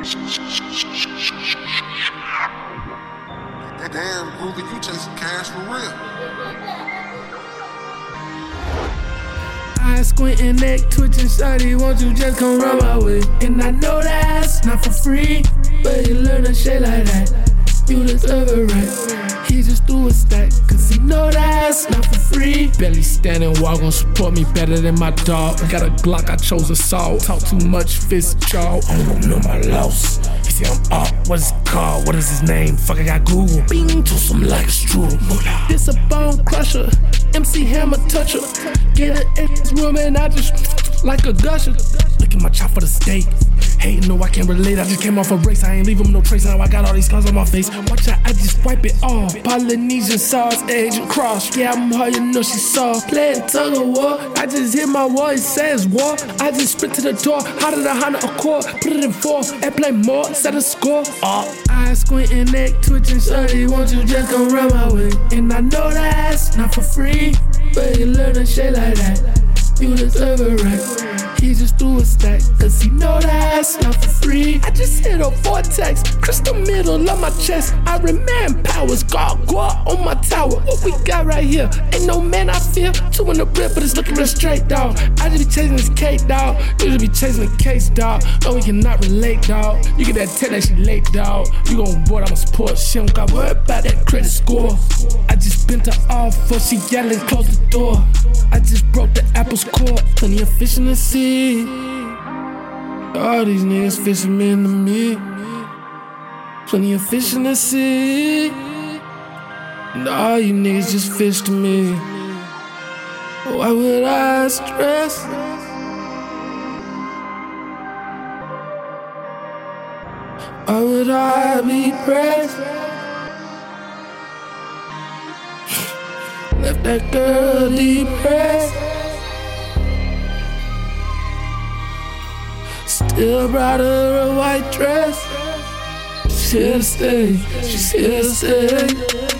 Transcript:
Damn, Groovy, you chasing cash for real. Eyes squinting, neck twitching, shawty, won't you just come run my way? And I know that's not for free, but you learn a shit like that. You deserve it right. He just threw a stack, Belly standing wall gon' support me better than my dog. Got a Glock, I chose assault. Talk too much, fist jaw. I don't know my loss. He say I'm up, what's it called? What is his name? Fuck, I got Google. Bing, to some like a strudel. This a bone crusher. MC Hammer toucher. Get this room and I just like a gusher. Look at my chop for the steak. Hey, no, I can't relate. I just came off a race. I ain't leaving no trace. Now I got all these scars on my face. Watch out, I just wipe it off. Polynesian sauce, Agent Cross. Yeah, I'm hard, you know she saw. Playing tug of war. I just hit my wall, it says war. I just sprint to the door. How did I Honda Accord? Put it in four and play more. Set a score. Oh, eyes squinting, neck twitching. Shorty, won't you just come run my way? And I know that's not for free. But you learn to shit like that. You deserve it right. He just threw a stack, cause he know that's not for free. I just hit a vortex, crystal middle of my chest. I remain powers, God, God on my tower. What we got right here? Ain't no man I feel. Two in the rip, but it's looking real straight, dog. I just be chasing this cake, dog. You just be chasing the case, dog. No, we cannot relate, dog. You get that tell that she late, dog. You gon' board, I'ma support. She don't got worry about that credit score. I just all for she yelling, close the door. I just broke the apple's core. Plenty of fish in the sea. All these niggas fishing in the me. Plenty of fish in the sea. And all you niggas just fish to me. Why would I stress? Why would I be pressed? Left that girl depressed. Still brought her a white dress. To stay. To stay.